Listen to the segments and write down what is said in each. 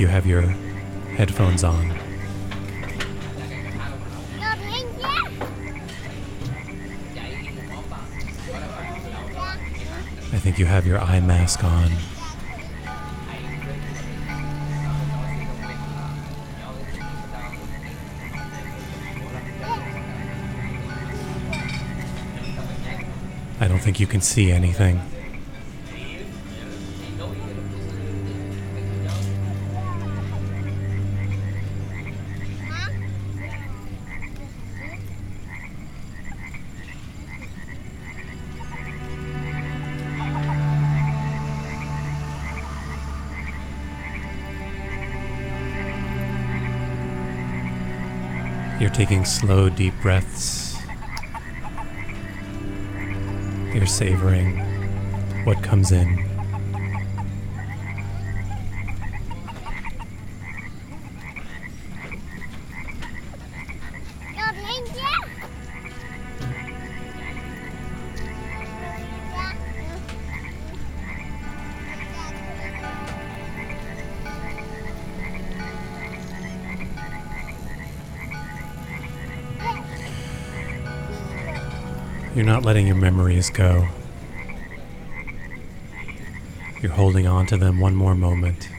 you have your headphones on. I think you have your eye mask on. I don't think you can see anything. You're taking slow, deep breaths. You're savoring what comes in. You're not letting your memories go. You're holding on to them one more moment.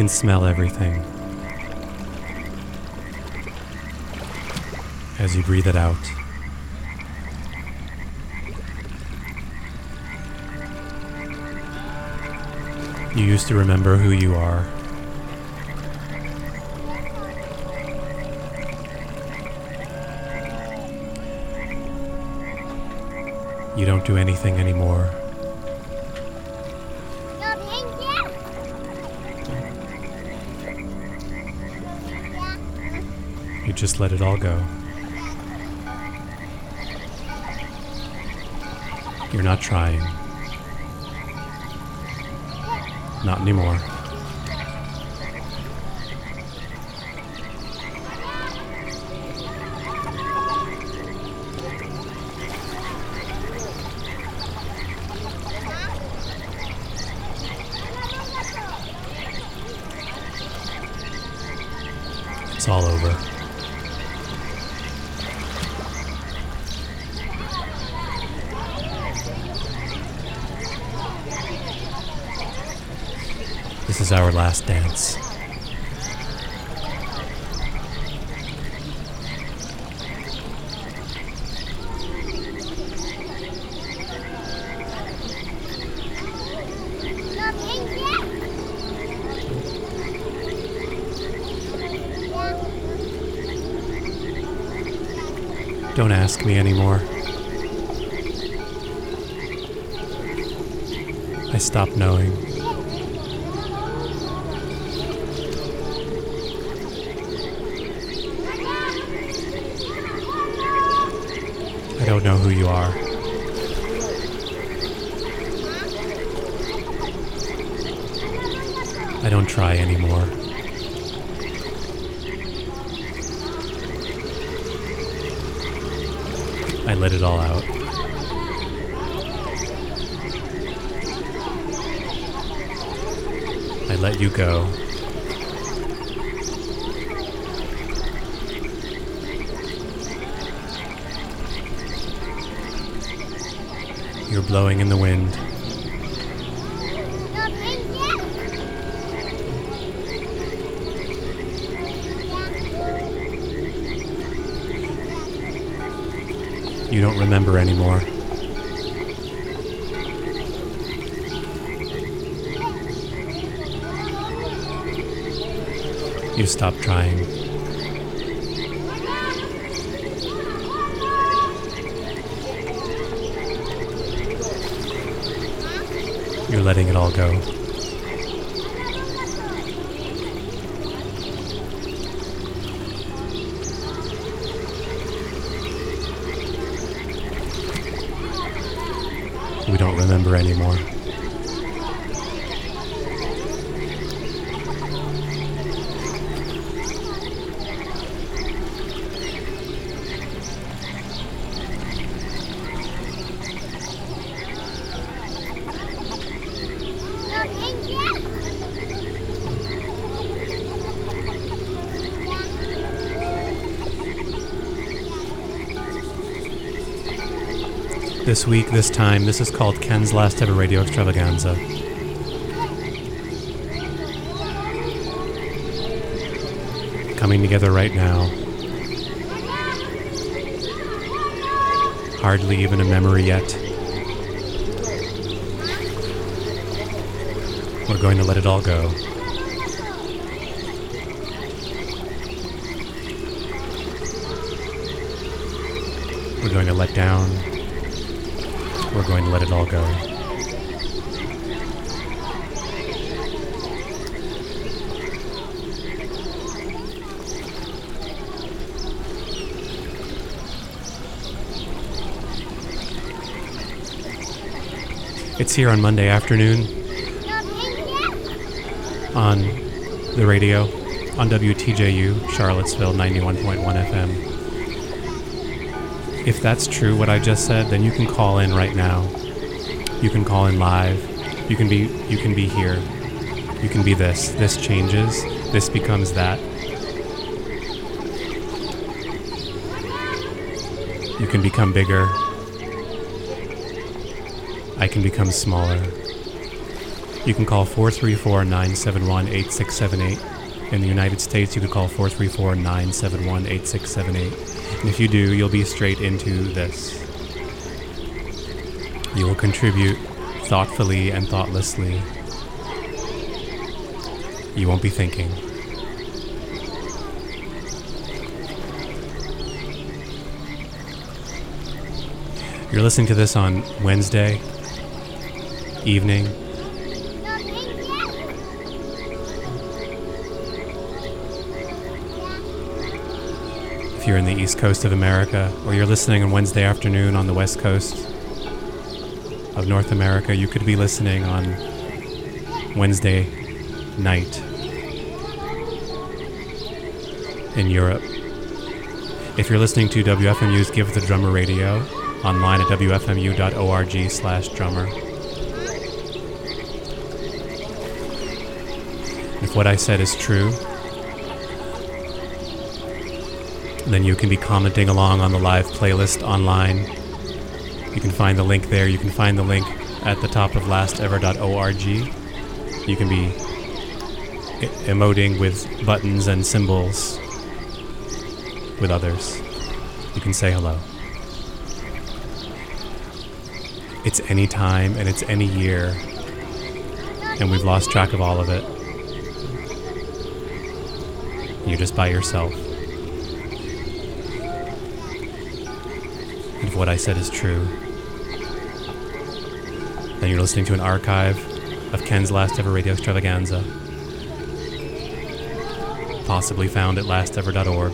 Can smell everything. As you breathe it out. You used to remember who you are. You don't do anything anymore. You just let it all go. You're not trying. Not anymore. This week, this time, this is called Ken's Last Ever Radio Extravaganza. Coming together right now. Hardly even a memory yet. We're going to let it all go. We're going to let down. We're going to let it all go. It's here on Monday afternoon on the radio on WTJU, Charlottesville 91.1 FM. If that's true, what I just said, then you can call in right now. You can call in live. You can be you can be here. You can be this. This changes. This becomes that. You can become bigger. I can become smaller. You can call 434 971 8678. In the United States, you can call 434 971 8678. If you do, you'll be straight into this. You will contribute thoughtfully and thoughtlessly. You won't be thinking. You're listening to this on Wednesday evening. If you're in the east coast of America, or you're listening on Wednesday afternoon on the west coast of North America, you could be listening on Wednesday night in Europe. If you're listening to WFMU's Give the Drummer Radio, online at wfmu.org slash drummer. If what I said is true, then you can be commenting along on the live playlist online. You can find the link there. You can find the link at the top of lastever.org. You can be emoting with buttons and symbols with others. You can say hello. It's any time and it's any year, and we've lost track of all of it. You're just by yourself. And if what I said is true, then you're listening to an archive of Ken's last ever radio extravaganza, possibly found at lastever.org,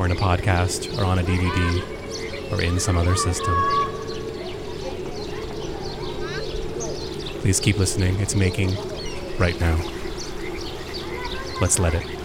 or in a podcast, or on a DVD, or in some other system. Please keep listening. It's making right now. Let's let it.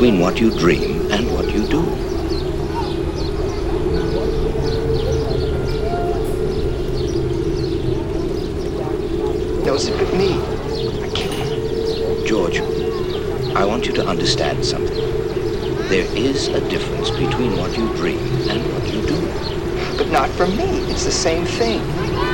Between what you dream and what you do. No, it's but me. I can't. George, I want you to understand something. There is a difference between what you dream and what you do. But not for me. It's the same thing.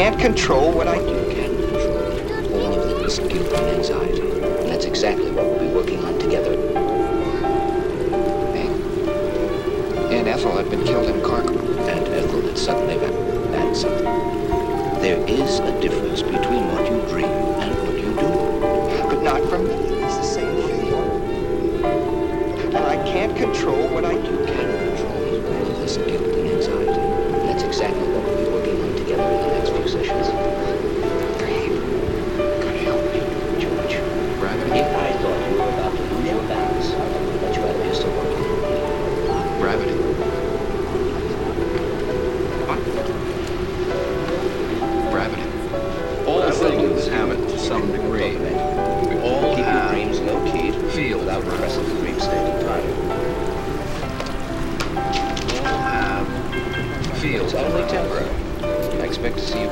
can't control what I do. You can control all of the guilt and anxiety. And that's exactly what we'll be working on together. Hey. And Ethel had been killed in Cork. And Ethel had suddenly been that sudden. There is a difference between what you dream and what you do. But not for me. It's the same thing. And I can't control what I do. You can control all of this guilt and anxiety. Positions.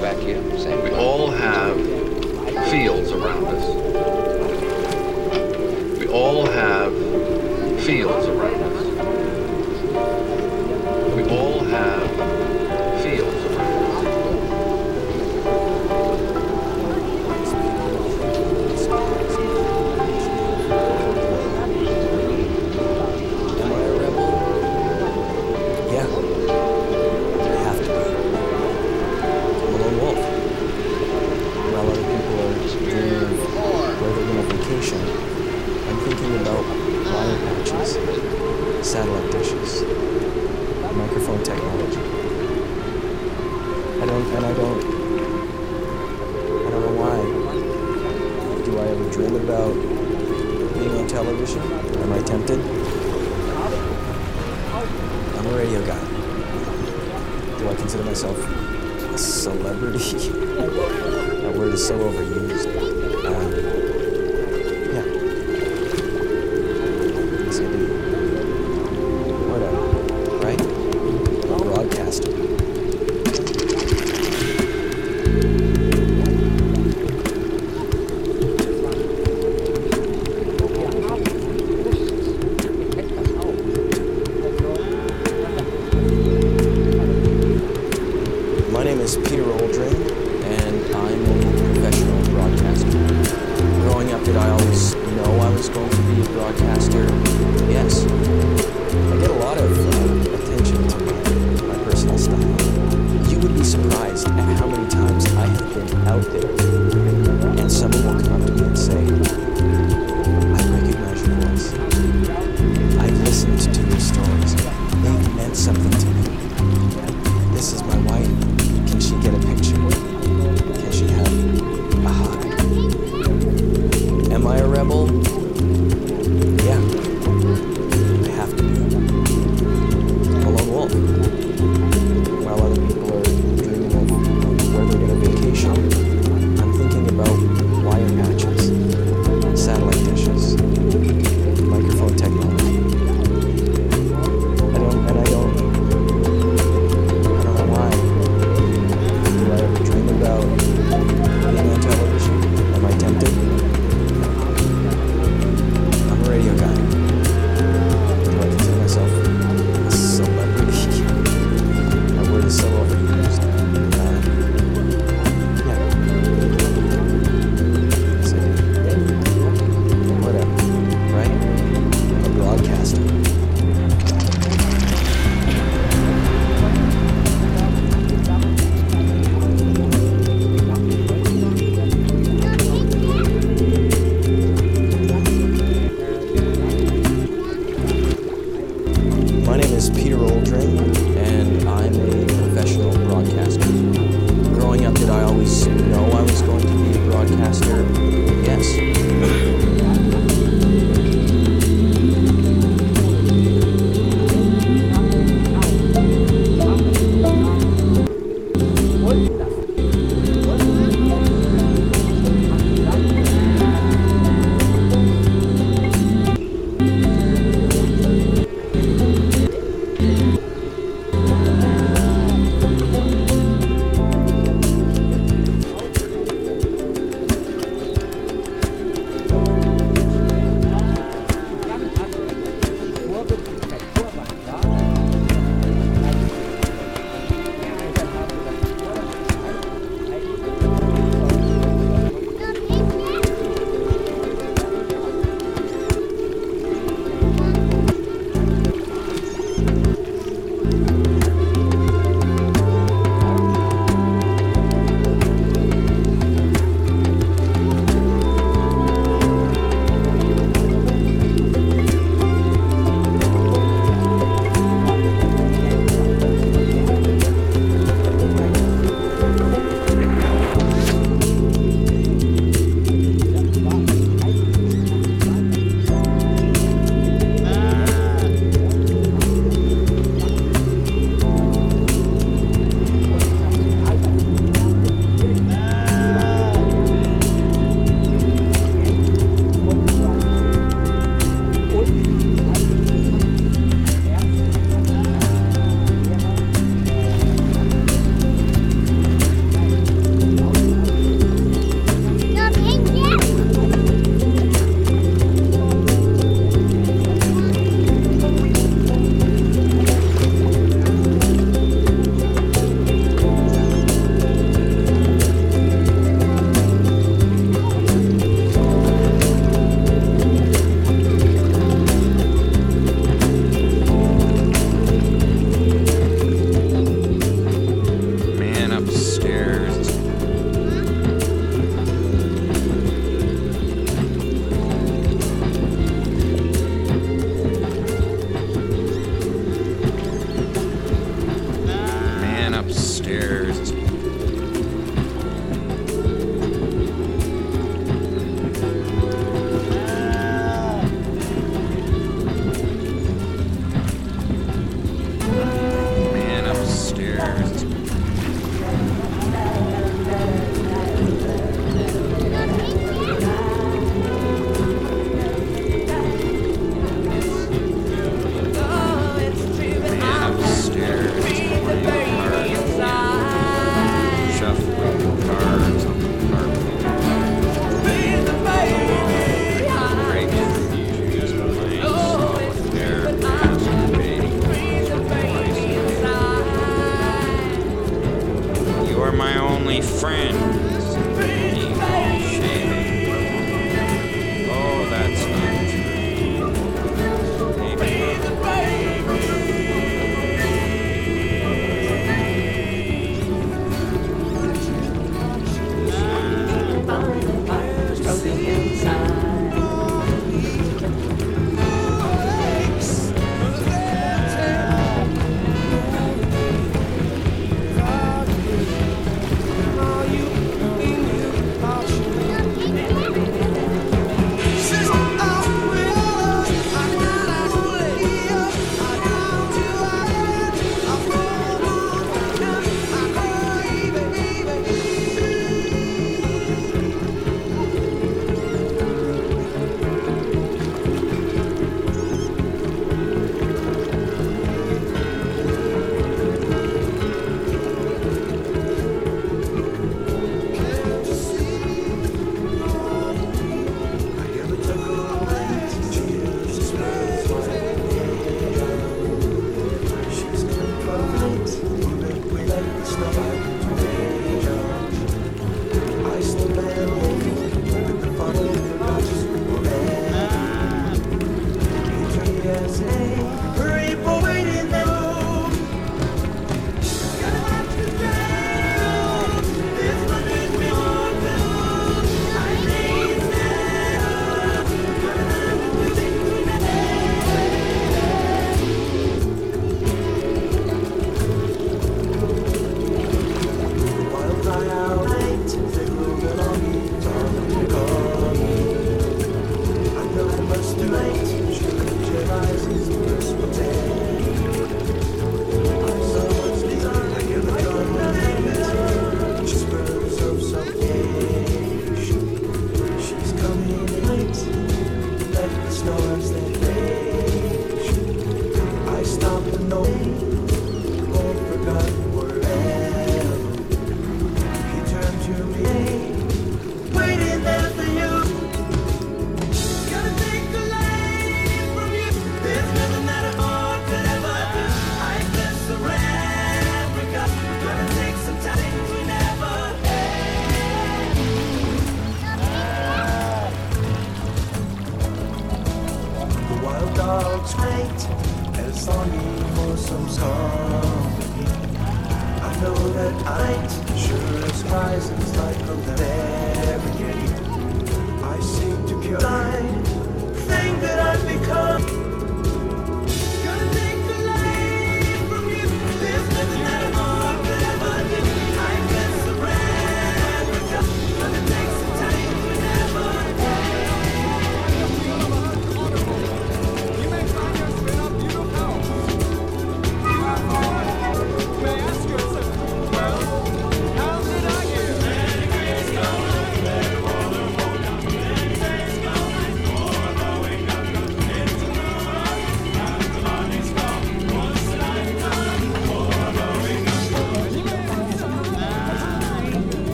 back here. Same we all have fields around us. We all have fields so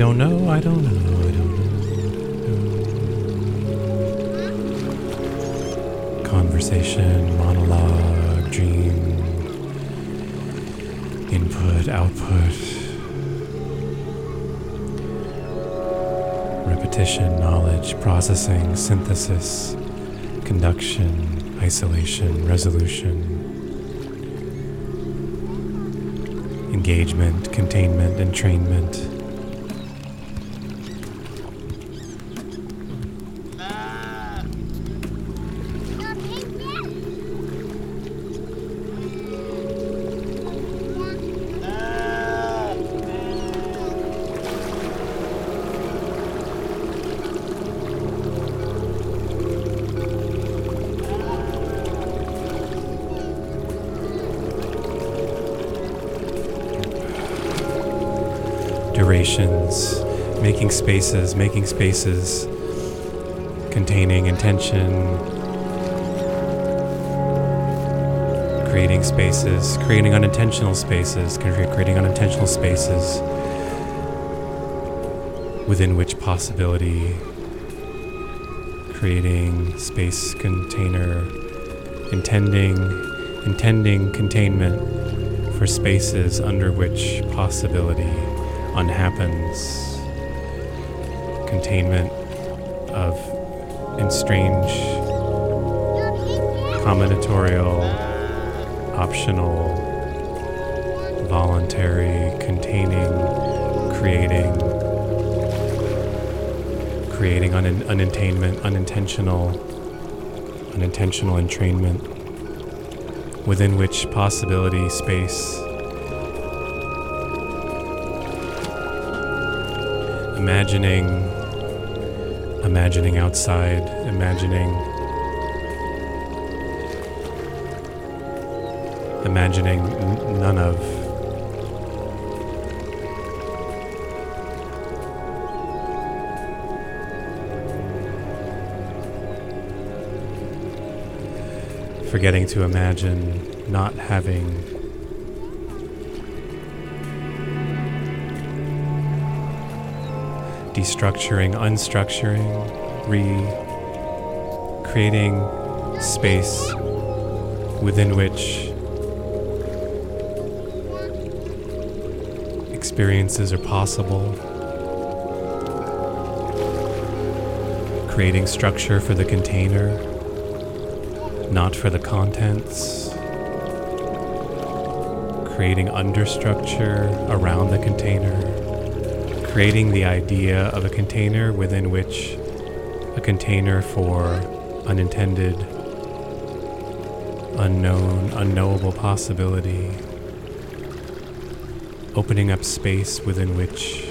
don't know. I don't know. I don't know. I don't know. Conversation, monologue, dream, input, output, repetition, knowledge, processing, synthesis, conduction, isolation, resolution. engagement, containment, entrainment. Making spaces, making spaces containing intention, creating spaces, creating unintentional spaces, creating unintentional spaces within which possibility, creating space container, intending, intending containment for spaces under which possibility unhappens, containment of and strange combinatorial, optional, voluntary, containing, creating, creating un- unattainment, unintentional, unintentional entrainment within which possibility space imagining imagining outside imagining imagining none of. Forgetting to imagine not having destructuring, unstructuring, re creating space within which experiences are possible, creating structure for the container, not for the contents, creating understructure around the container creating the idea of a container within which a container for unintended, unknown, unknowable possibility, opening up space within which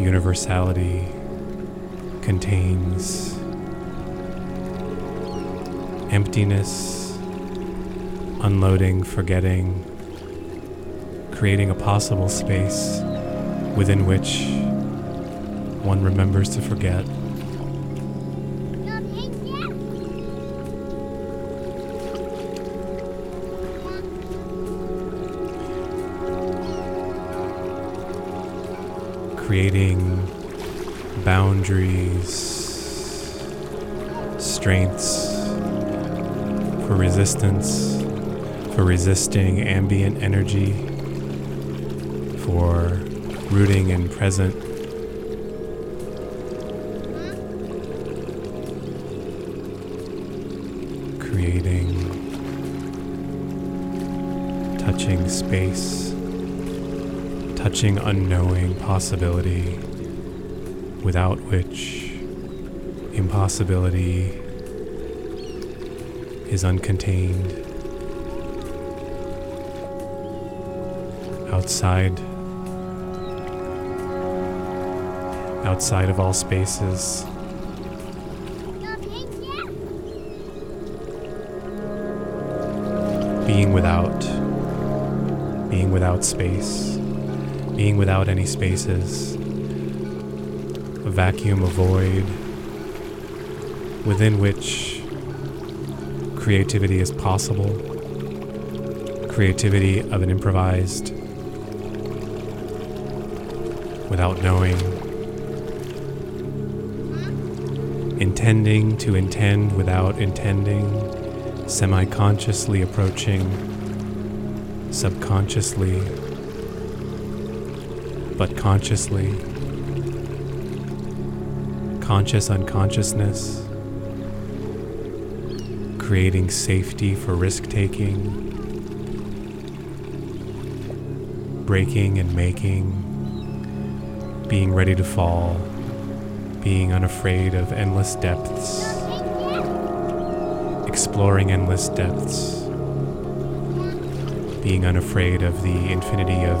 universality contains emptiness, unloading, forgetting creating a possible space within which one remembers to forget. Creating boundaries, strengths for resistance, for resisting ambient energy for rooting in present. Creating, touching space, touching unknowing possibility, without which impossibility is uncontained. Outside outside of all spaces. Being without, being without space, being without any spaces, a vacuum, a void within which creativity is possible, creativity of an improvised, without knowing intending to intend without intending, semi consciously approaching, subconsciously, but consciously, conscious unconsciousness, creating safety for risk taking, breaking and making, being ready to fall being unafraid of endless depths, exploring endless depths, being unafraid of the infinity of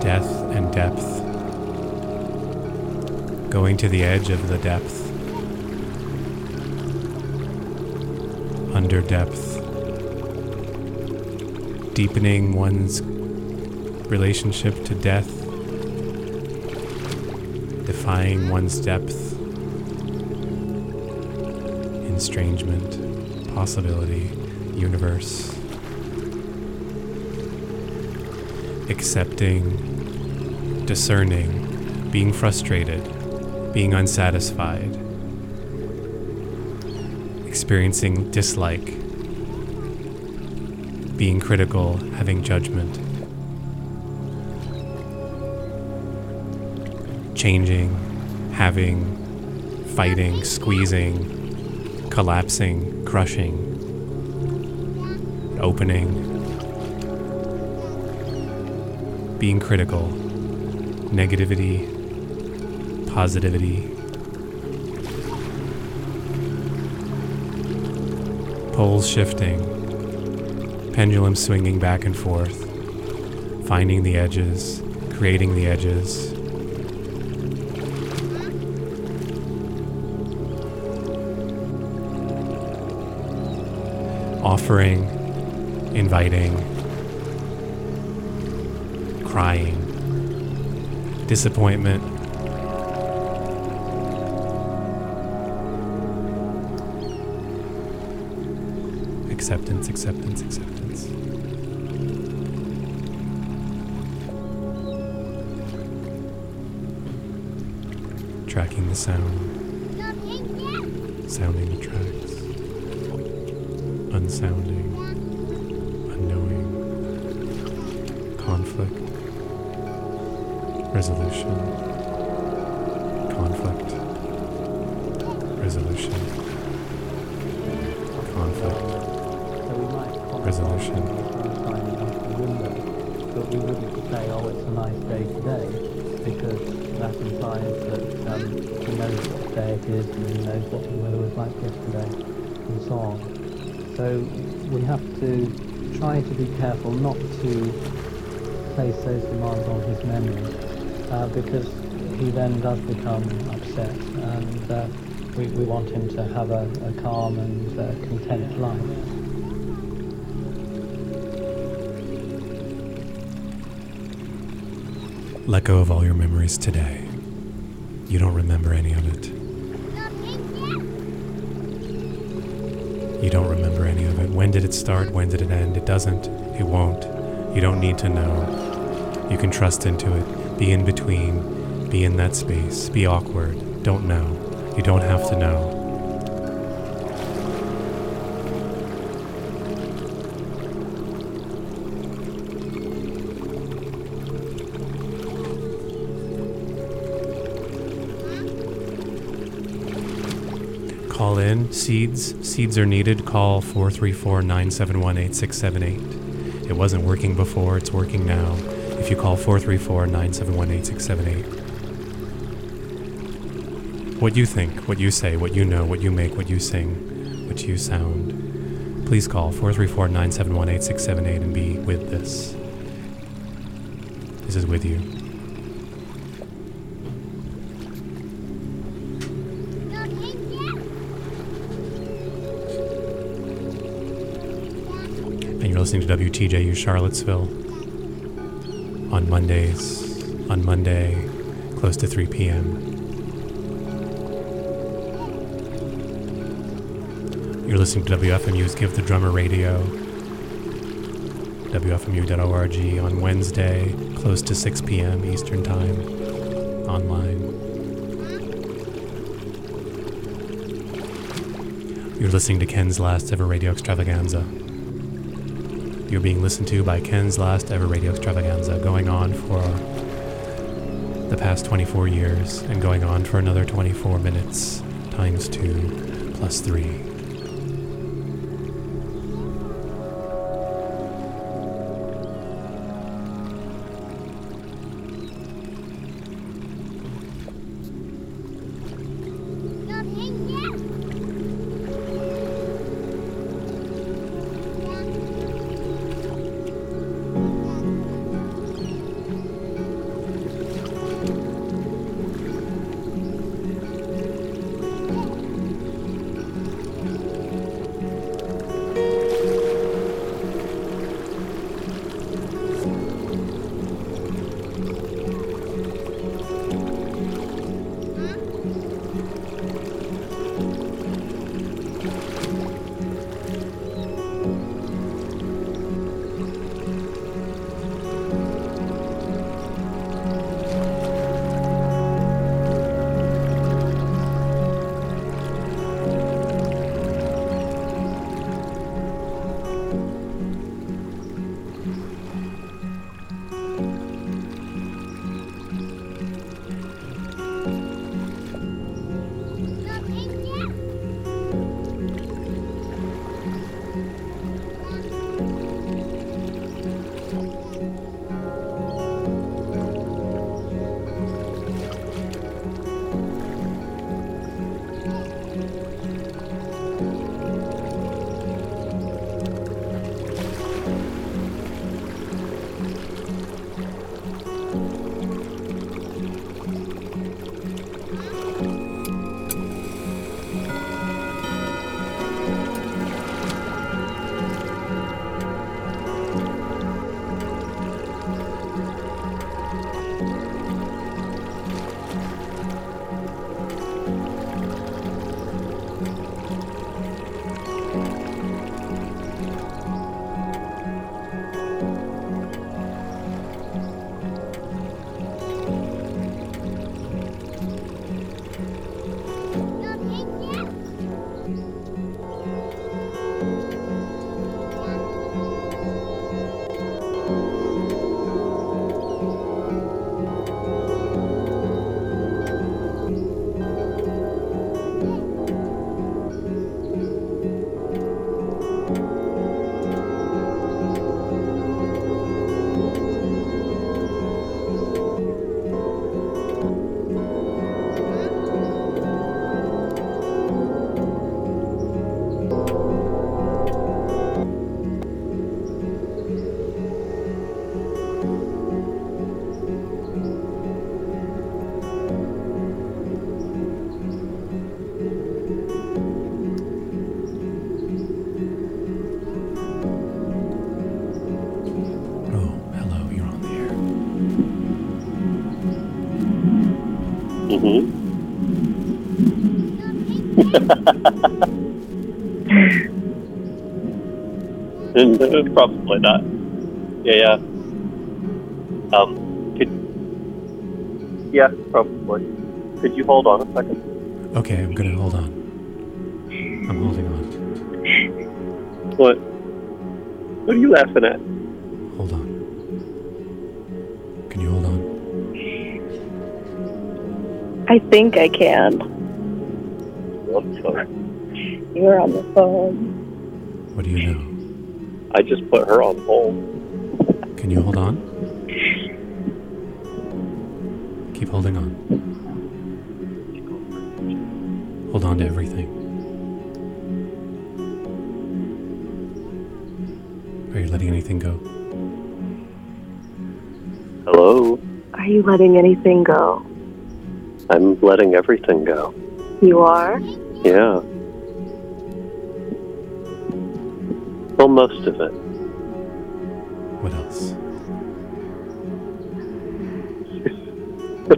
death and depth, going to the edge of the depth, under depth, deepening one's relationship to death defying one's depth, estrangement, possibility, universe, accepting, discerning, being frustrated, being unsatisfied, experiencing dislike, being critical, having judgment. changing, having, fighting, squeezing, collapsing, crushing, opening, being critical, negativity, positivity. Poles shifting, pendulum swinging back and forth, finding the edges, creating the edges, Offering, inviting, crying, disappointment, acceptance, acceptance, acceptance. Tracking the sound, sounding the tracks, unsounding, unknowing, conflict, resolution, conflict, resolution, conflict. Resolution. but we wouldn't say, oh, it's a nice day today, because that implies that um, he knows what day it is and he knows what the weather was like yesterday, and so on. So we have to try to be careful not to place those demands on his memory, uh, because he then does become upset, and uh, we, we want him to have a, a calm and uh, content life. Let go of all your memories today. You don't remember any of it. Did it start? When did it end? It doesn't. It won't. You don't need to know. You can trust into it. Be in between. Be in that space. Be awkward. Don't know. You don't have to know. In. Seeds. Seeds are needed. Call 434 971 8678. It wasn't working before, it's working now. If you call 434 971 8678. What you think, what you say, what you know, what you make, what you sing, what you sound. Please call 434 971 8678 and be with this. This is with you. Listening to WTJU Charlottesville on Mondays, on Monday, close to 3 p.m. You're listening to WFMU's Give the Drummer Radio, WFMU.org on Wednesday, close to 6 p.m. Eastern Time, online. You're listening to Ken's last ever radio extravaganza. You're being listened to by Ken's last ever radio extravaganza, going on for the past 24 years and going on for another 24 minutes times 2 plus 3. Probably not. Yeah, yeah. Um, could, yeah, probably. Could you hold on a second? Okay, I'm gonna hold on. I'm holding on. What? What are you laughing at? Hold on. Can you hold on? I think I can. I'm sorry. You're on the phone. I just put her on hold. Can you hold on? Keep holding on. Hold on to everything. Are you letting anything go? Hello? Are you letting anything go? I'm letting everything go. You are? Yeah. Well, most of it. What else?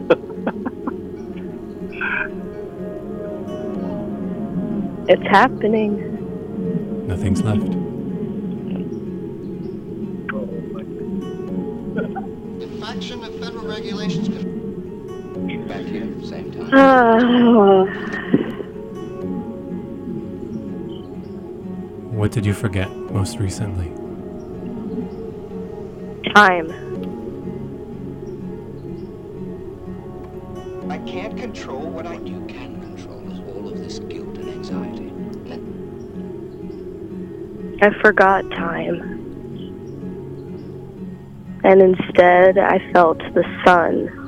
It's happening. Nothing's left. Infraction of federal regulations. Back here, at the same time. Ah, did you forget most recently? time. I can't control what I What you can control is all of this guilt and anxiety. I forgot time. And instead, I felt the sun.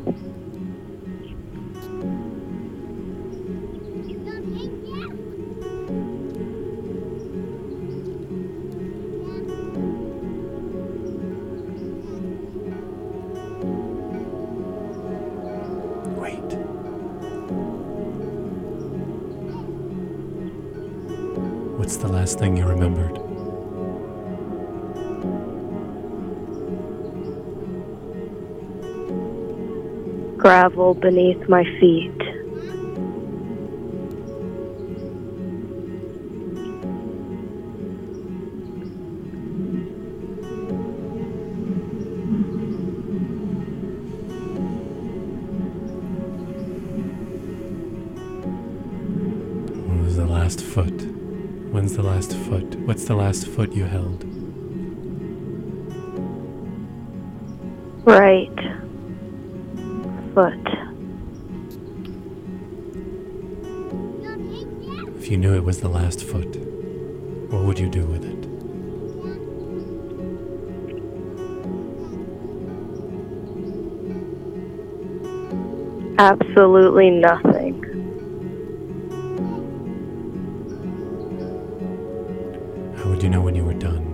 Gravel beneath my feet. When was the last foot? When's the last foot? What's the last foot you held? Right. Was the last foot, what would you do with it? Absolutely nothing. How would you know when you were done?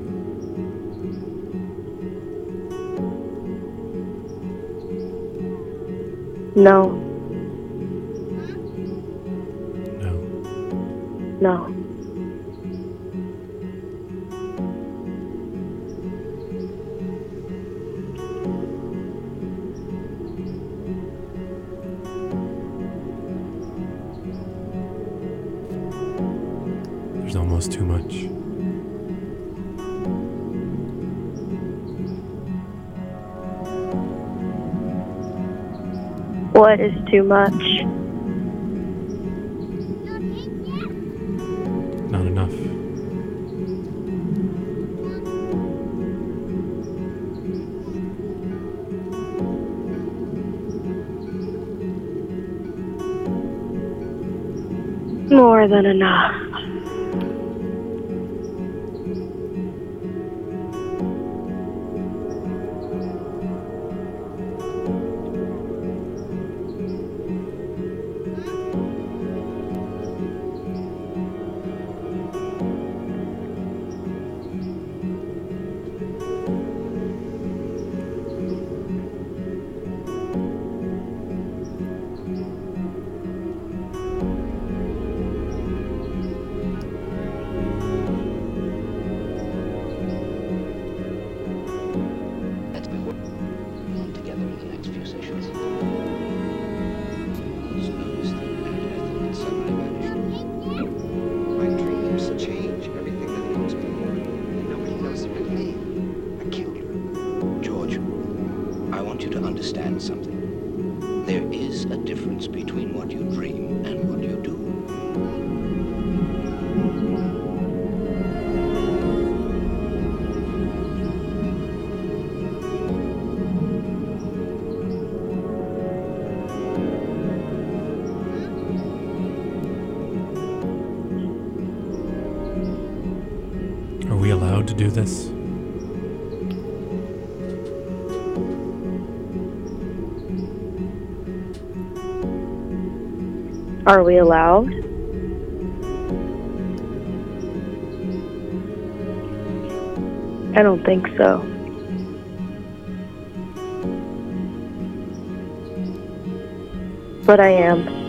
No. No. There's almost too much. What is too much? More than enough. To do this? Are we allowed? I don't think so. But I am.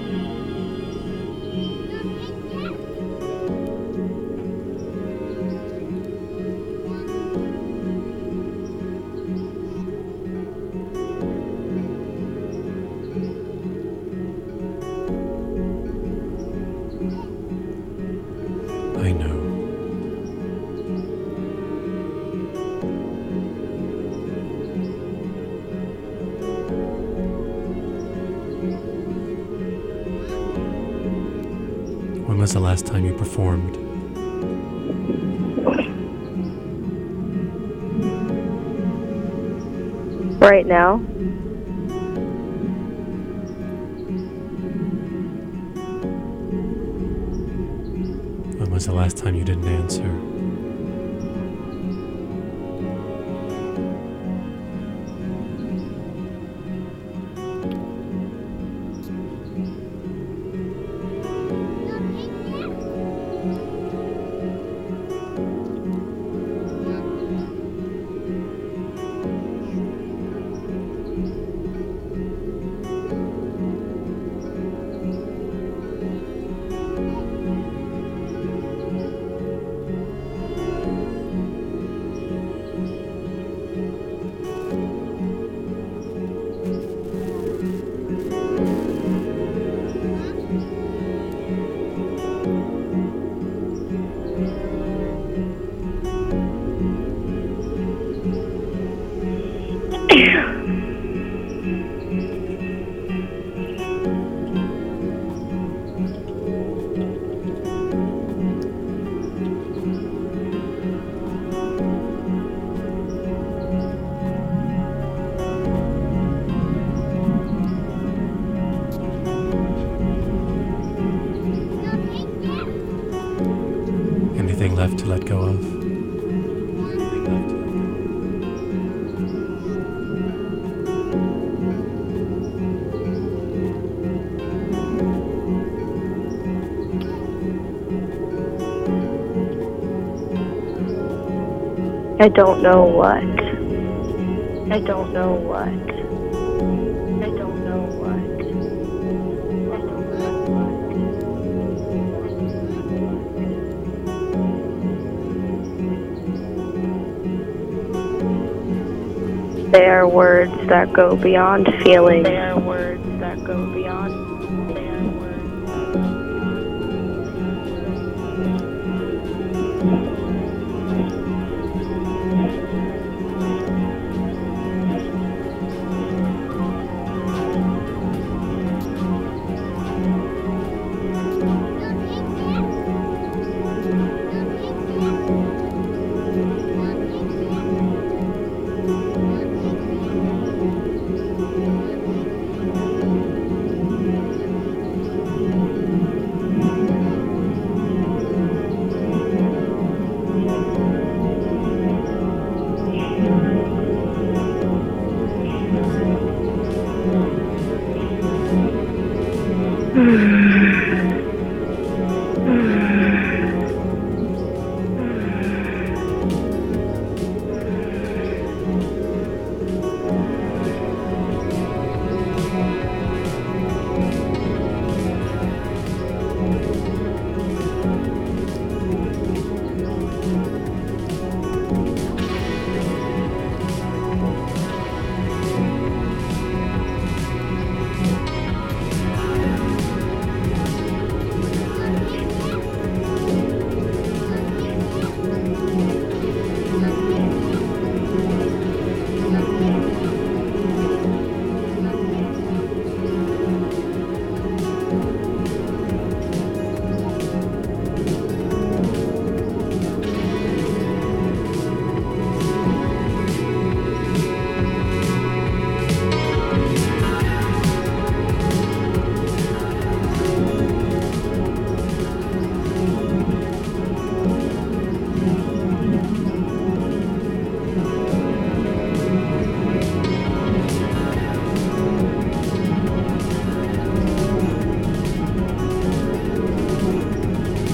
I don't know what. I don't know what. I don't know what. They are words that go beyond feeling. They are words that go beyond.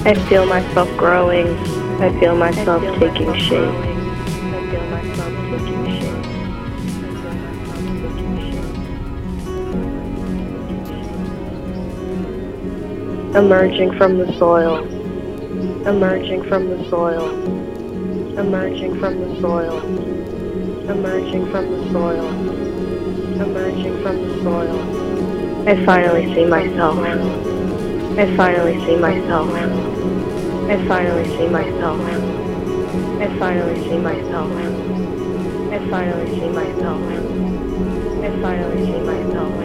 I feel myself growing. I feel myself taking shape. Emerging from the soil. Emerging from the soil. Emerging from the soil. Emerging from the soil. Emerging from the soil. I finally see myself. I finally see myself. I finally see myself. I finally see myself. I finally see myself. I finally see myself.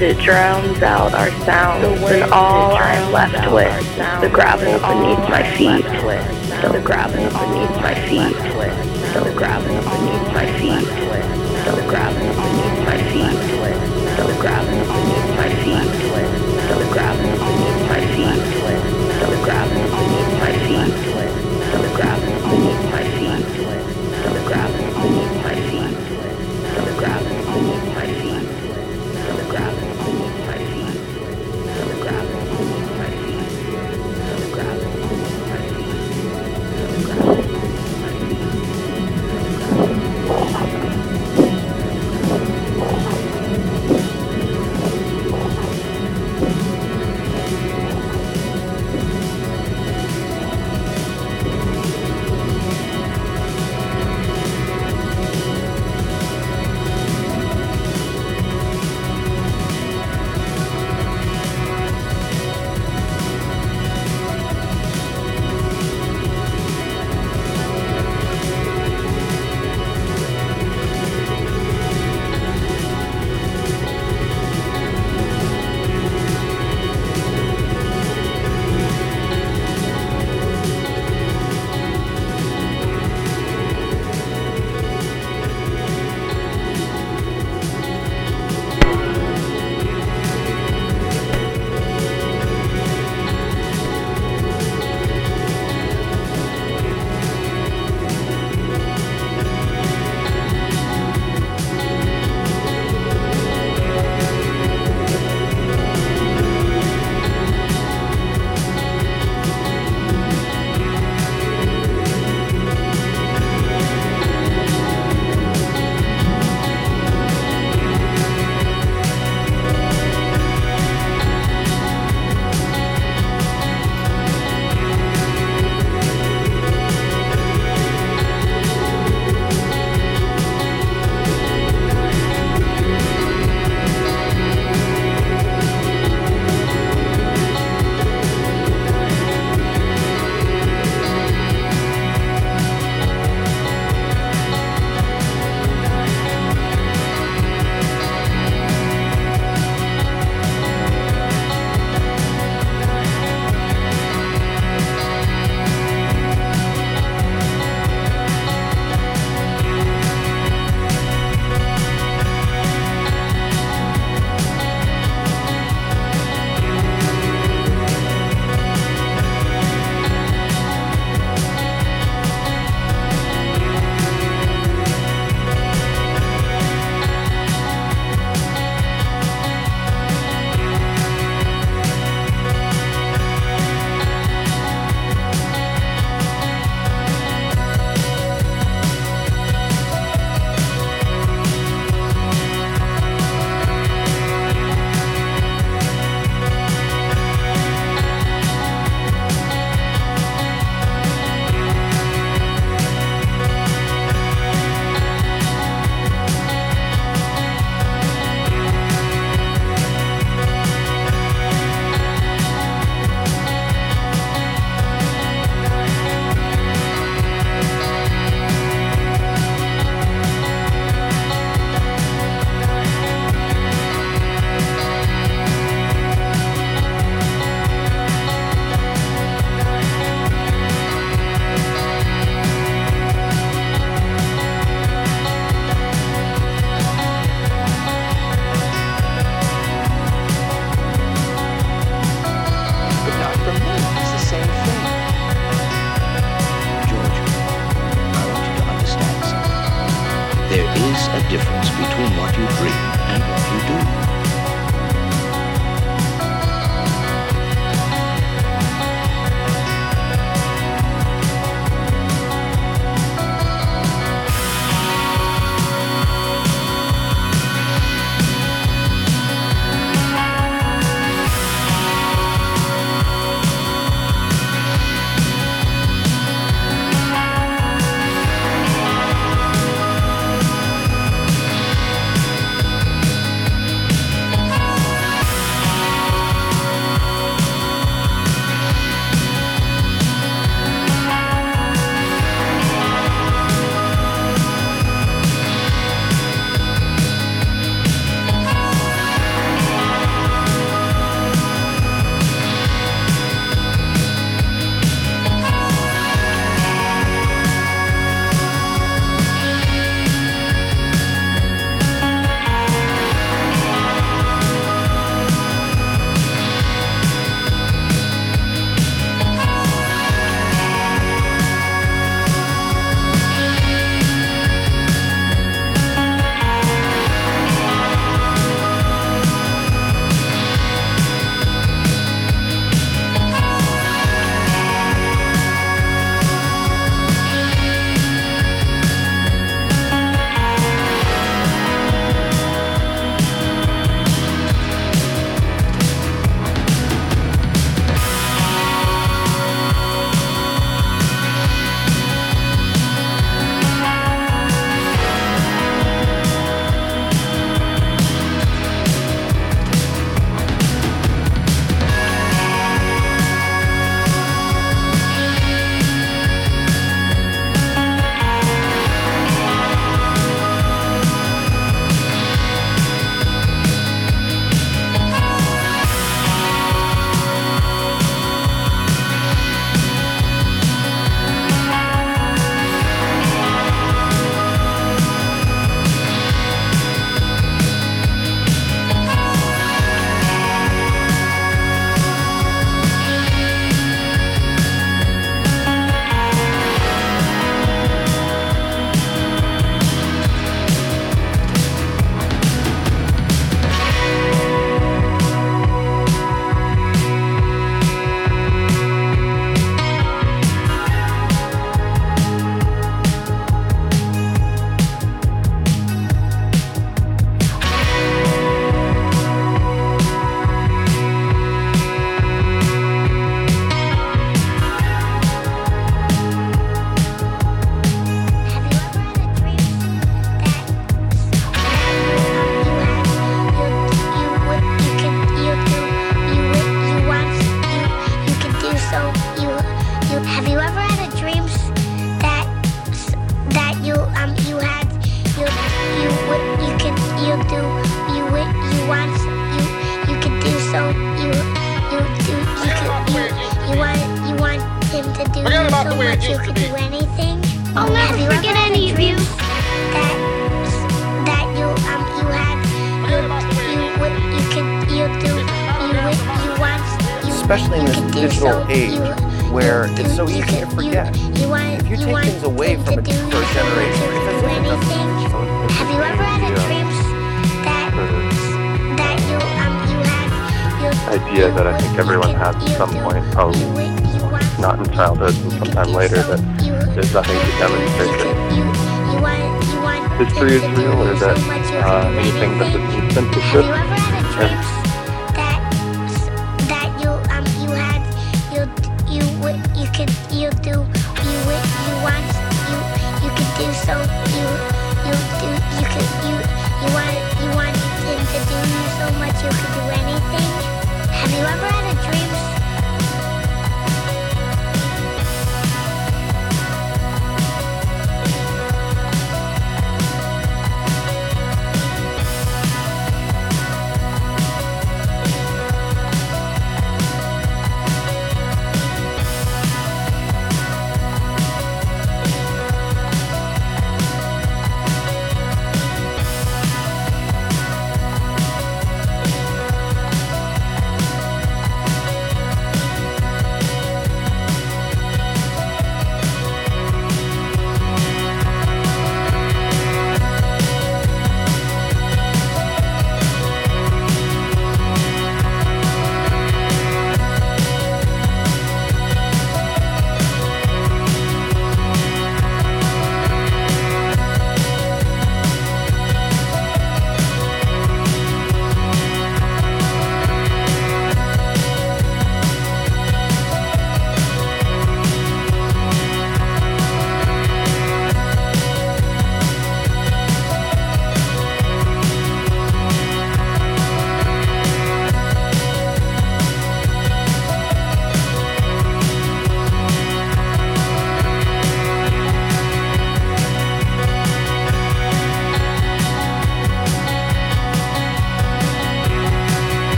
Wind drowns out our sounds, and all I'm left with is the gravel beneath my feet. The gravel beneath my feet. The gravel beneath my feet. The gravel beneath my feet.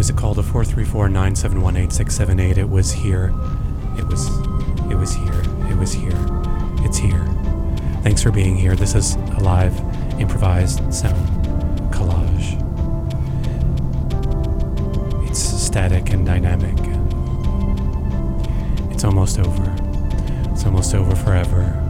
Was a call to 434-971-8678. It was here. It was it was here. It was here. It's here. Thanks for being here. This is a live improvised sound collage. It's static and dynamic. It's almost over. It's almost over forever.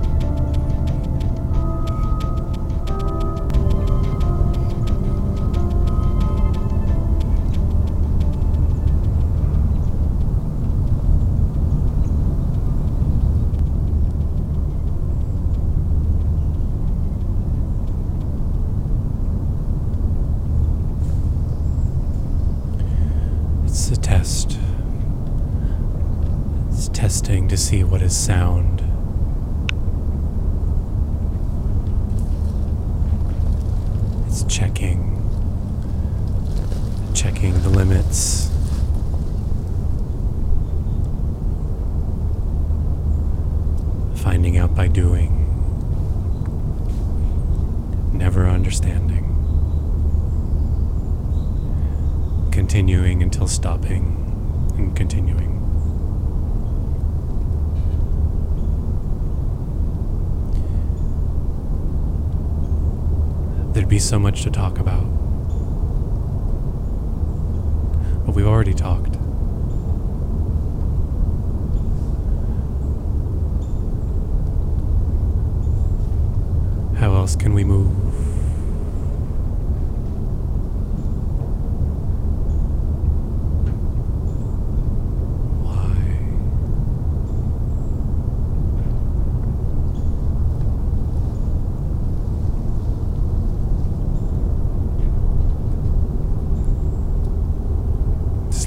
See what is sound. It's checking. Checking the limits. Finding out by doing. Never understanding. continuing until stopping and continuing. There'd be so much to talk about. But we've already talked. How else can we move?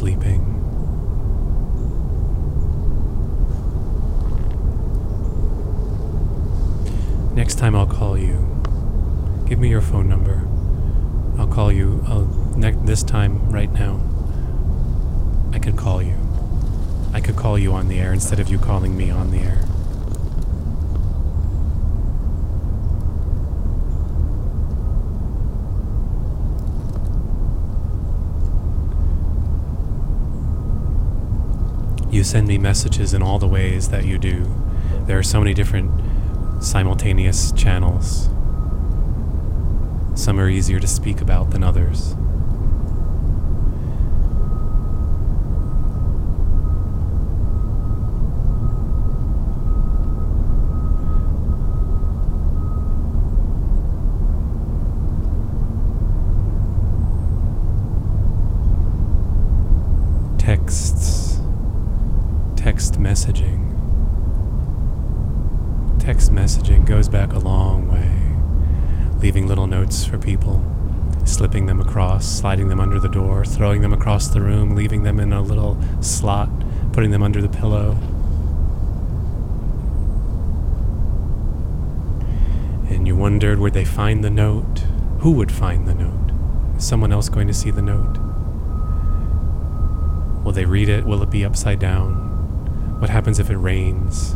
sleeping. Next time I'll call you. Give me your phone number. I'll call you. I'll, ne- this time, right now, I could call you. I could call you on the air instead of you calling me on the air. You send me messages in all the ways that you do. There are so many different simultaneous channels. Some are easier to speak about than others. Texts text messaging. Text messaging goes back a long way, leaving little notes for people, slipping them across, sliding them under the door, throwing them across the room, leaving them in a little slot, putting them under the pillow. And you wondered would they find the note? Who would find the note? Is someone else going to see the note? Will they read it? Will it be upside down? What happens if it rains?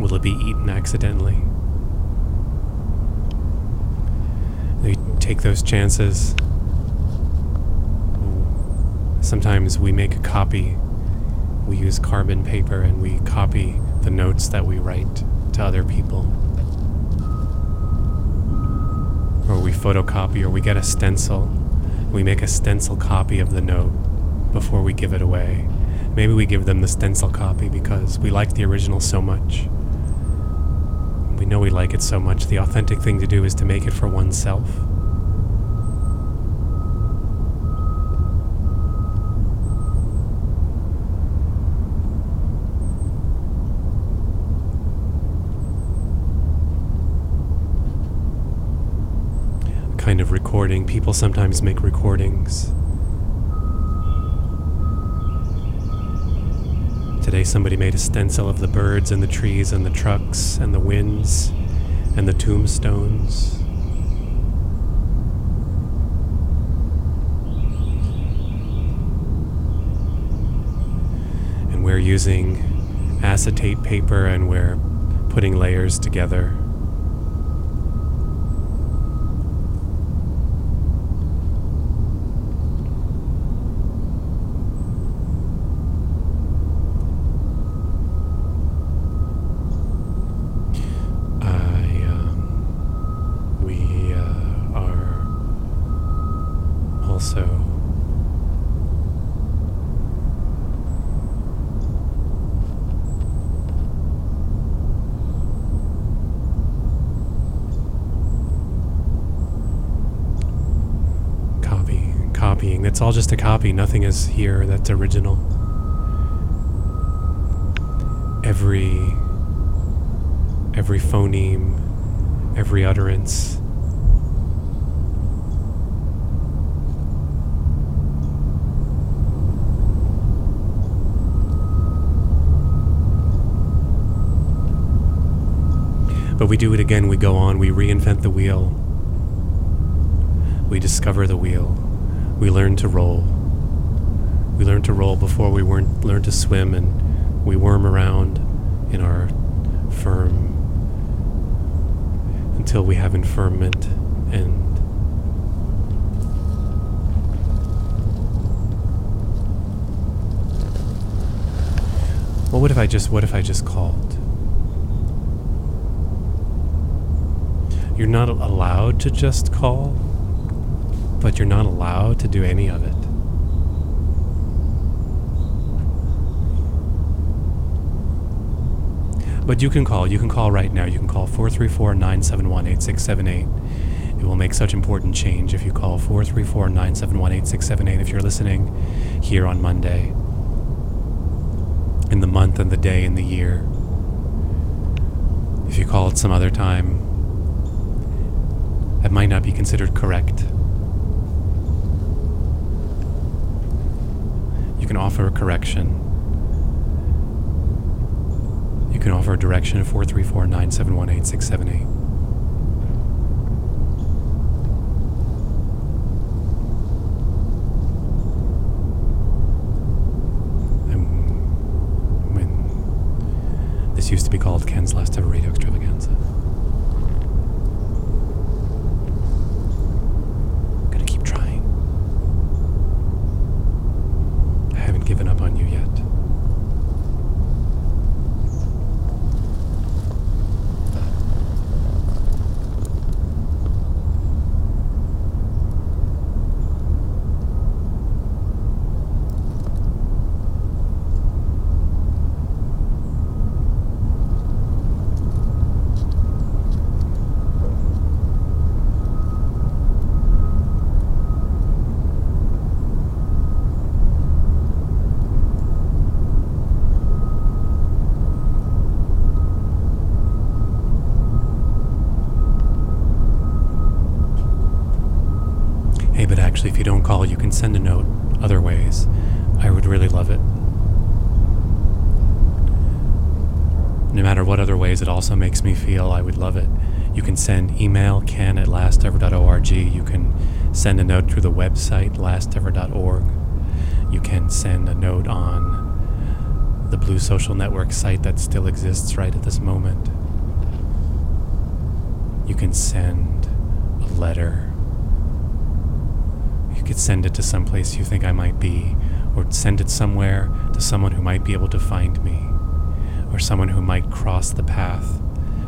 Will it be eaten accidentally? We take those chances. Sometimes we make a copy. We use carbon paper and we copy the notes that we write to other people. Or we photocopy or we get a stencil. We make a stencil copy of the note before we give it away. Maybe we give them the stencil copy because we like the original so much. We know we like it so much. The authentic thing to do is to make it for oneself. recording. People sometimes make recordings. Today, somebody made a stencil of the birds and the trees and the trucks and the winds and the tombstones. And we're using acetate paper and we're putting layers together. Copy nothing is here that's original every every phoneme every utterance But we do it again, we go on, we reinvent the wheel. We discover the wheel. We learn to roll. We learn to roll before we weren't learn to swim and we worm around in our firm until we have infirmment and Well, what if I just what if I just called? You're not allowed to just call, but you're not allowed to do any of it. But you can call. You can call right now. You can call 434 971 8678. It will make such important change if you call 434 971 8678 if you're listening here on Monday, in the month and the day and the year. If you call at some other time, that might not be considered correct. You can offer a correction. You can offer a direction at 434 971 8678. This used to be called Ken's Last Ever Radio Extravaganza. Gonna keep trying. I haven't given up on you yet. Hey, but actually, if you don't call, you can send a note other ways. I would really love it. No matter what other ways it also makes me feel, I would love it. You can send email, ken at lastever.org. You can send a note through the website, lastever.org. You can send a note on the Blue Social Network site that still exists right at this moment. You can send a letter you could send it to some place you think I might be, or send it somewhere to someone who might be able to find me, or someone who might cross the path,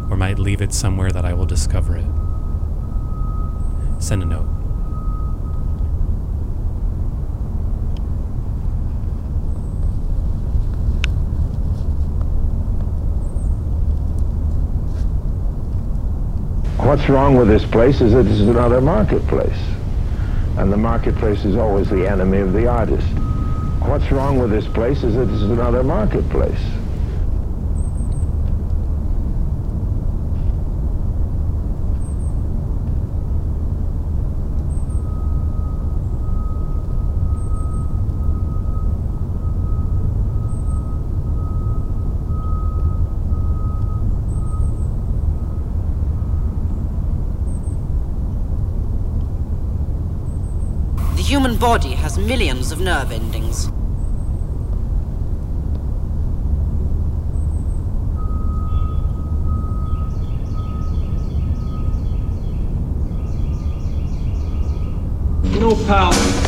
or might leave it somewhere that I will discover it. Send a note. What's wrong with this place is that it's another marketplace. And the marketplace is always the enemy of the artist. What's wrong with this place is that it's another marketplace. has millions of nerve endings. No pal.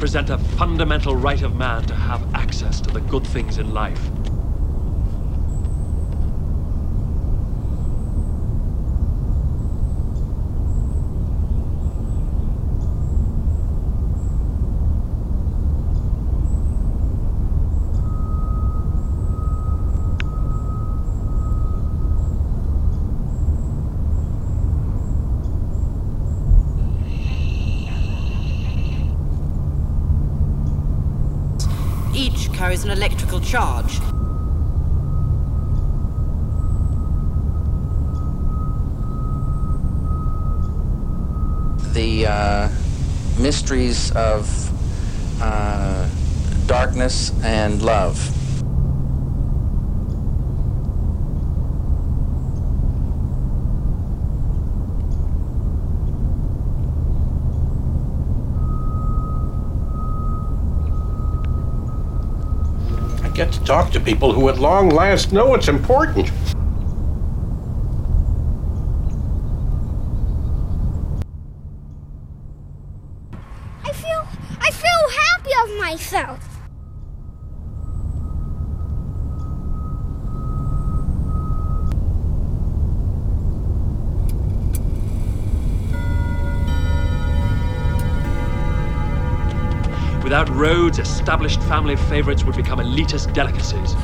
Represent a fundamental right of man to have access to the good things in life. Carries an electrical charge. the uh, mysteries of uh, darkness and love. I get to talk to people who at long last know it's important. Established family favorites would become elitist delicacies.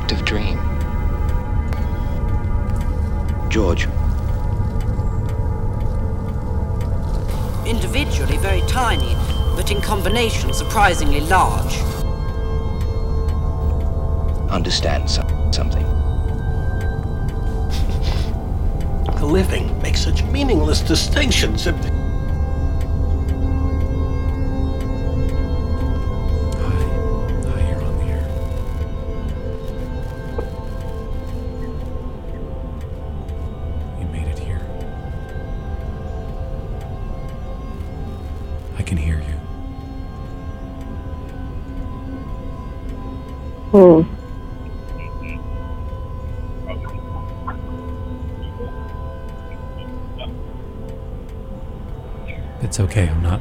Active dream. George, Individually very tiny, but in combination surprisingly large. Understand some, something. The living makes such meaningless distinctions.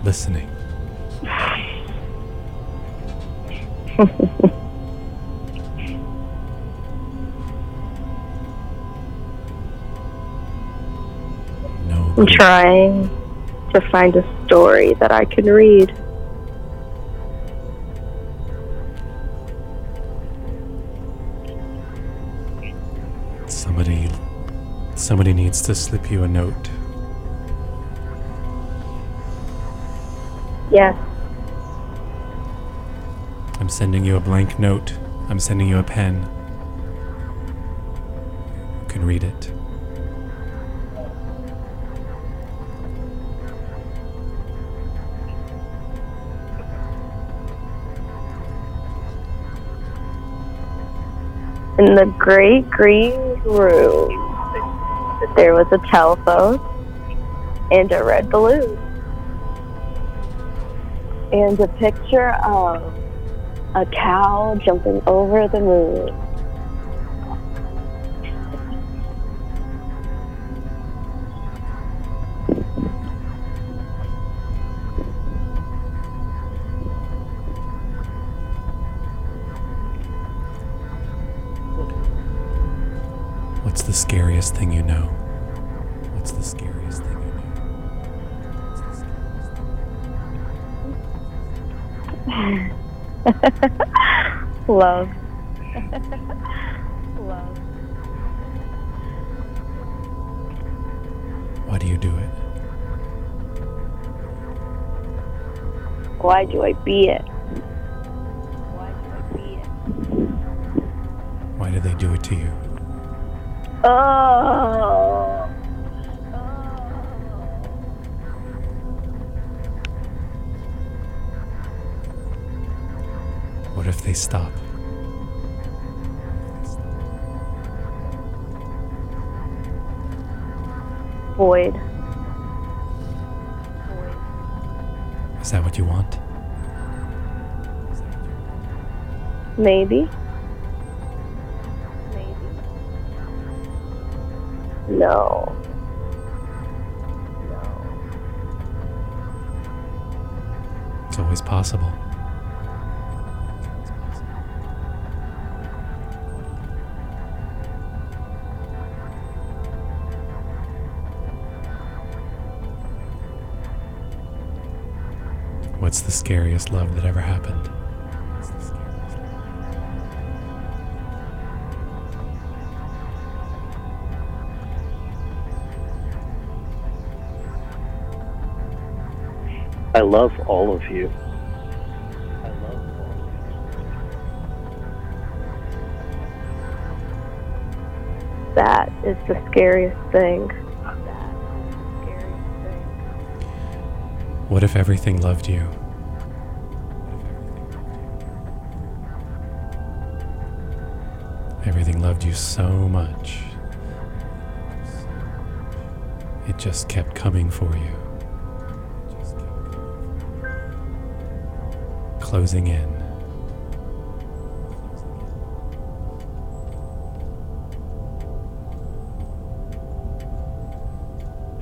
Listening. I'm trying to find a story that I can read. Somebody. Somebody needs to slip you a note. Yes. I'm sending you a blank note. I'm sending you a pen. You can read it. In the great green room, there was a telephone and a red balloon and a picture of a cow jumping over the moon. What's the scariest thing you know? What's the scariest thing Love. Love. Why do you do it? Why do I be it? Why do I be it? Why do they do it to you? Oh. Stop? Void. Is that what you want? Maybe. Maybe. No. It's always possible. The scariest love that ever happened? I love all of you. That is the scariest thing. What if everything loved you? Loved you so much. It just kept coming for you. Closing in.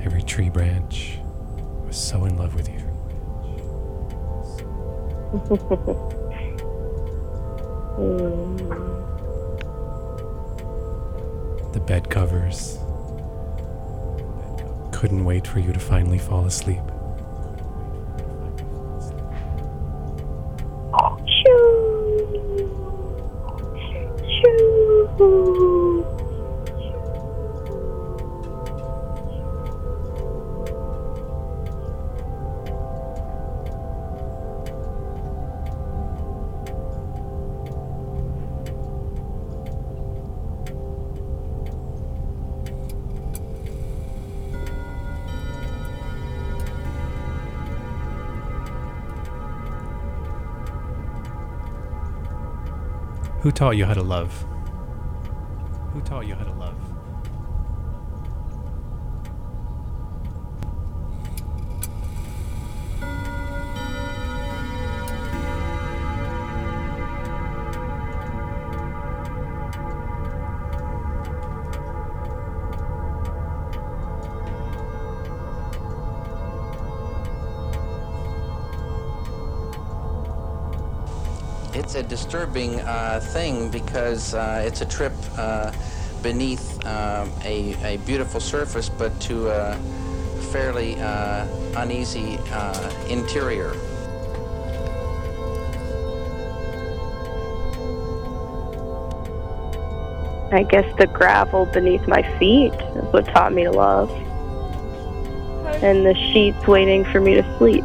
Every tree branch was so in love with you. The hmm. Bed covers couldn't wait for you to finally fall asleep. Who taught you how to love? Who taught you how to love? It's a disturbing uh, thing because uh, it's a trip uh, beneath um, a, a beautiful surface, but to a fairly uh, uneasy uh, interior. I guess the gravel beneath my feet is what taught me to love. And the sheets waiting for me to sleep.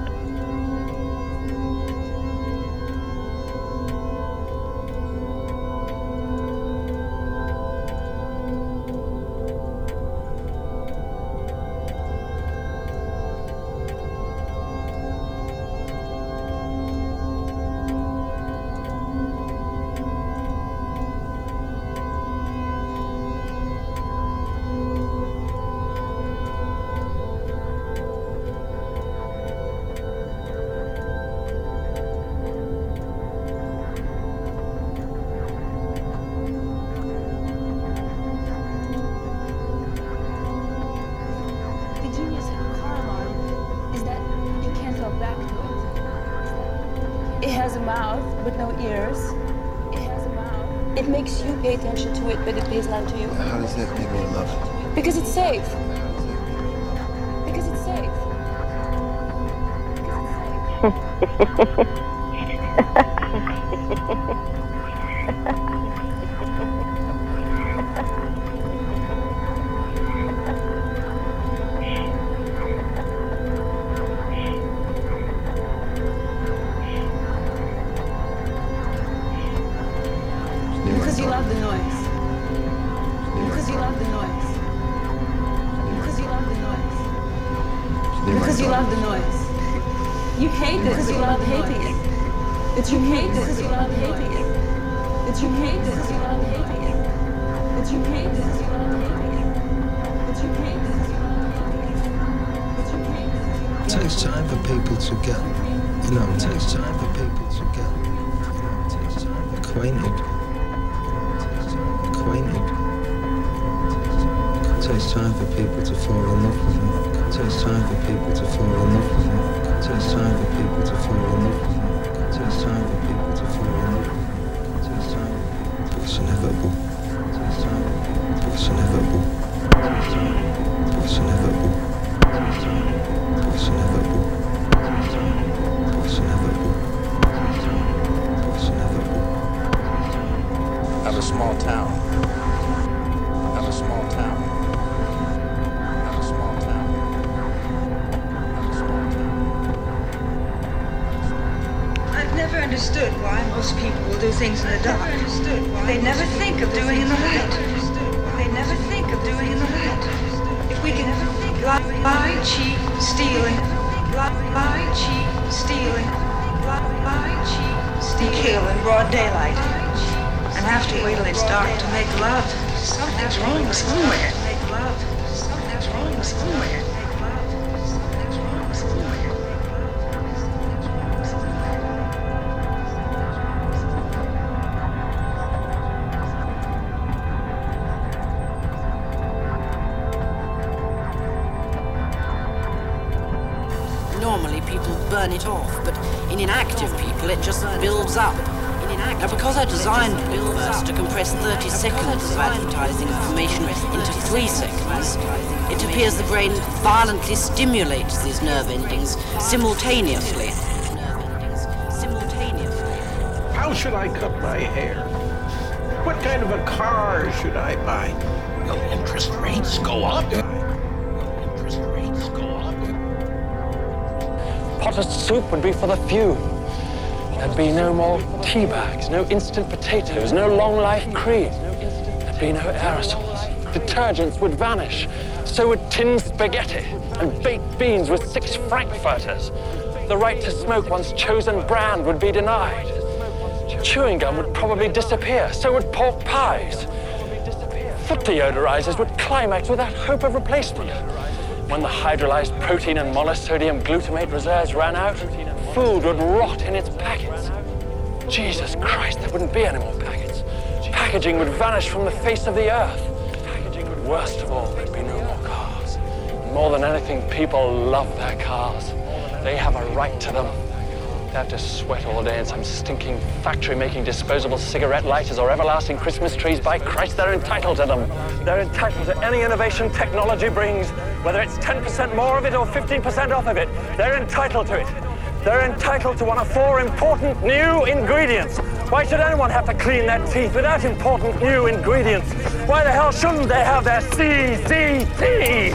Normally people burn it off, but in inactive people it just builds up. Now because I designed Blipverts to compress 30 seconds of advertising information into 3 seconds, it appears the brain violently stimulates these nerve endings simultaneously. How should I cut my hair? What kind of a car should I buy? Will interest rates go up? Potted soup would be for the few. There'd be no more tea bags, no instant potatoes, no long life cream. There'd be no aerosols. Detergents would vanish. So would tinned spaghetti and baked beans with six frankfurters. The right to smoke one's chosen brand would be denied. Chewing gum would probably disappear. So would pork pies. Foot deodorizers would climax without hope of replacement. When the hydrolyzed protein and monosodium glutamate reserves ran out, food would rot in its packets. Jesus Christ, there wouldn't be any more packets. Packaging would vanish from the face of the earth. Worst of all, there'd be no more cars. More than anything, people love their cars. They have a right to them. Have to sweat all day in some stinking factory making disposable cigarette lighters or everlasting Christmas trees. By Christ, they're entitled to them. They're entitled to any innovation technology brings, whether it's 10% more of it or 15% off of it. They're entitled to it. They're entitled to one of four important new ingredients. Why should anyone have to clean their teeth without important new ingredients? Why the hell shouldn't they have their CCT?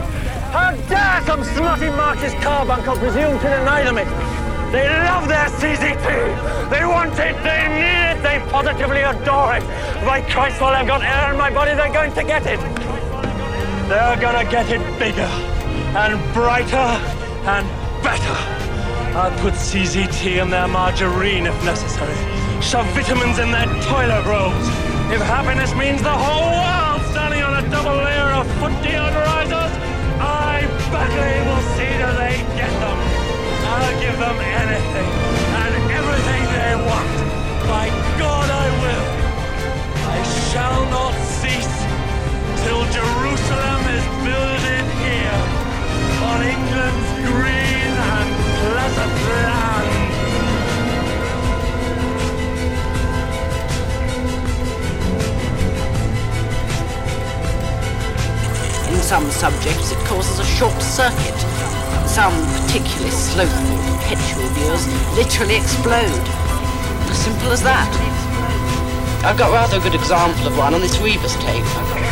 How dare some snotty Marxist carbuncle presume to deny them it? They love their CZT. They want it, they need it, they positively adore it. By Christ, while I've got air in my body, they're going to get it. They're gonna get it bigger and brighter and better. I'll put CZT in their margarine if necessary. Shove vitamins in their toilet rolls. If happiness means the whole world standing on a double layer of foot deodorizers, I they will see that they get them. I'll give them anything and everything they want. By God, I will. I shall not cease till Jerusalem is builded here on England's green and pleasant land. In some subjects, it causes a short circuit. Some particularly slothful, perpetual viewers literally explode. As simple as that. I've got rather a good example of one on this Rebus tape.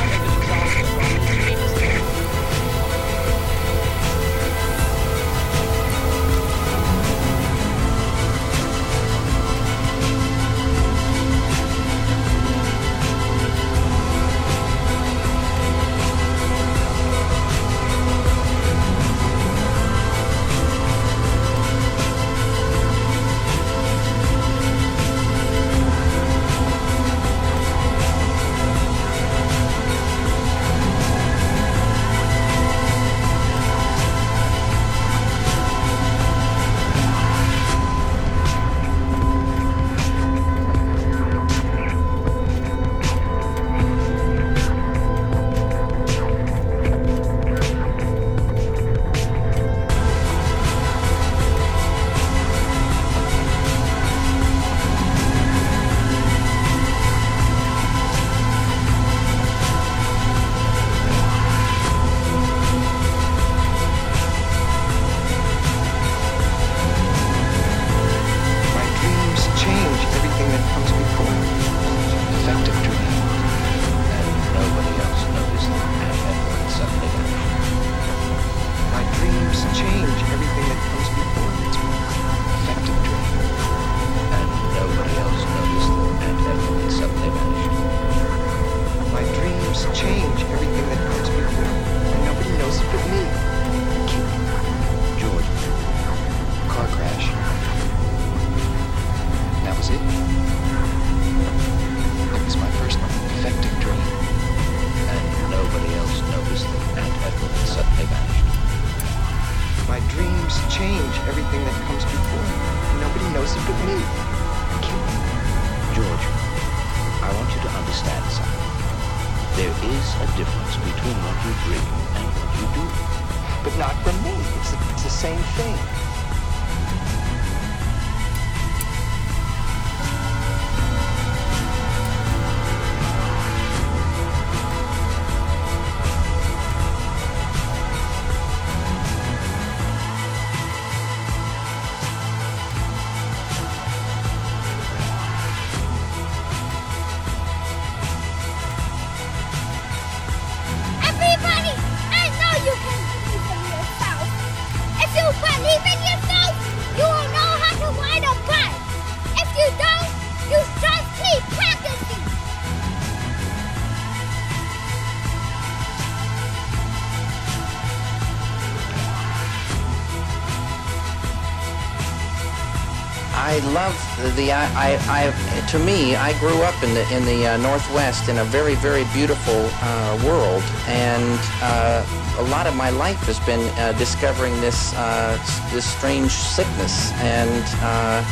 The I, I, I to me I grew up in the in the uh, Northwest in a very very beautiful uh, world. And uh, a lot of my life has been uh, discovering this uh, this strange sickness. And uh,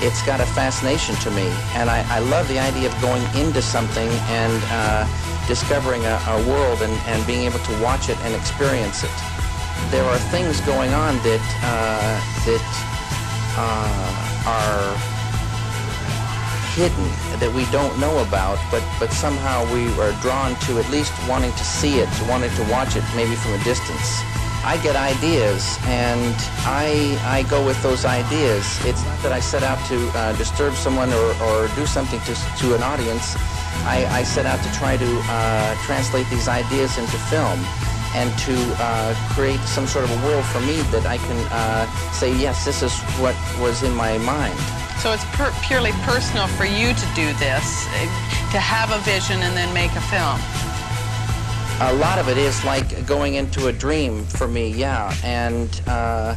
it's got a fascination to me. And I, I love the idea of going into something and discovering a, a world and, and being able to watch it and experience it. There are things going on that that uh, are hidden that we don't know about, but, but somehow we are drawn to at least wanting to see it, wanting to watch it maybe from a distance. I get ideas and I, I go with those ideas. It's not that I set out to uh, disturb someone or, or do something to, to an audience. I, I set out to try to uh, translate these ideas into film and to uh, create some sort of a world for me that I can uh, say, yes, this is what was in my mind. So it's per- purely personal for you to do this, to have a vision and then make a film. A lot of it is like going into a dream for me, yeah. And uh,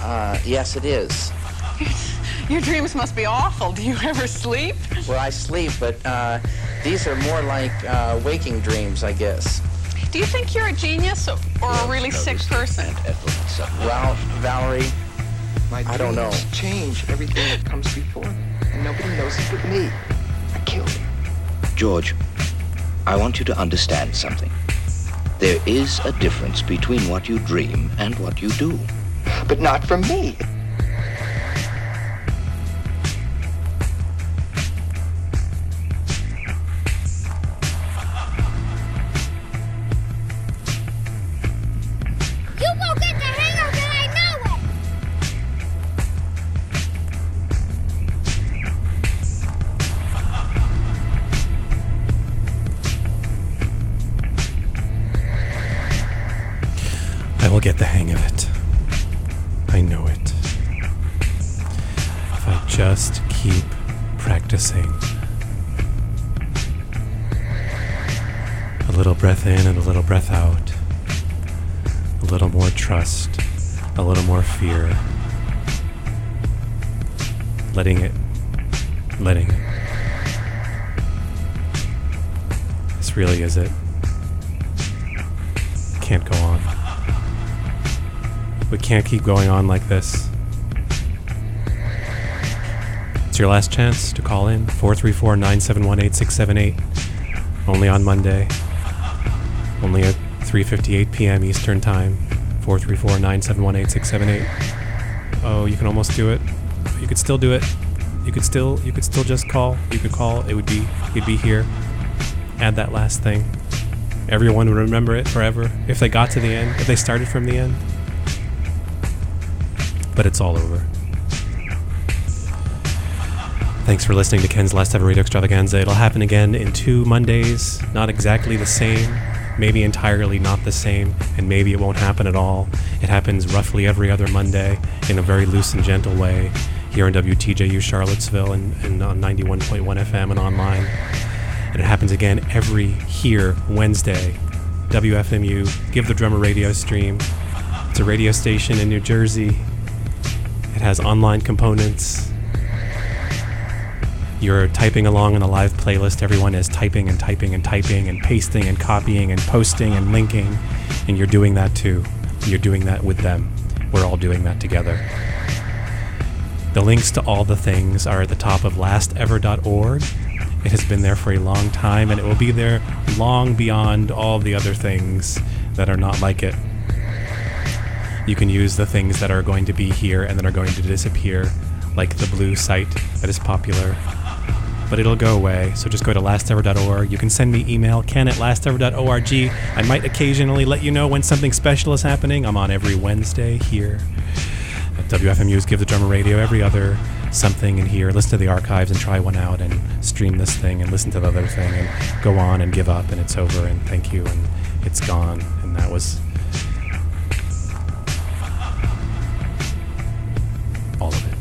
uh, yes, it is. Your dreams must be awful. Do you ever sleep? Well, I sleep, but uh, these are more like uh, waking dreams, I guess. Do you think you're a genius or a really sick person? Well, Valerie, My I don't know. change everything that comes before, and nobody knows it but me. I killed him. George, I want you to understand something. There is a difference between what you dream and what you do. But not from me. Keep going on like this. It's your last chance to call in 434 971 8678. Only on Monday. Only at 3:58 p.m. Eastern Time. 434 971 8678. Oh, you can almost do it. You could still do it. You could still you could still just call. You could call. It would be you'd be here. Add that last thing. Everyone would remember it forever if they got to the end, if they started from the end. But it's all over. Thanks for listening to Ken's Last Ever Radio Extravaganza. It'll happen again in two Mondays, not exactly the same, maybe entirely not the same, and maybe it won't happen at all. It happens roughly every other Monday in a very loose and gentle way here on WTJU Charlottesville and, and on 91.1 FM and online. And it happens again every here Wednesday. WFMU, Give the Drummer radio stream. It's a radio station in New Jersey. It has online components. You're typing along in a live playlist. Everyone is typing and typing and typing and pasting and copying and posting and linking. And you're doing that too. You're doing that with them. We're all doing that together. The links to all the things are at the top of lastever.org. It has been there for a long time and it will be there long beyond all the other things that are not like it. You can use the things that are going to be here and that are going to disappear, like the blue site that is popular. But it'll go away, so just go to lastever.org. You can send me email, ken at lastever.org. I might occasionally let you know when something special is happening. I'm on every Wednesday here at WFMU's Give the Drummer Radio, every other something in here. Listen to the archives and try one out and stream this thing and listen to the other thing and go on and give up and it's over and thank you and it's gone. And that was all of it.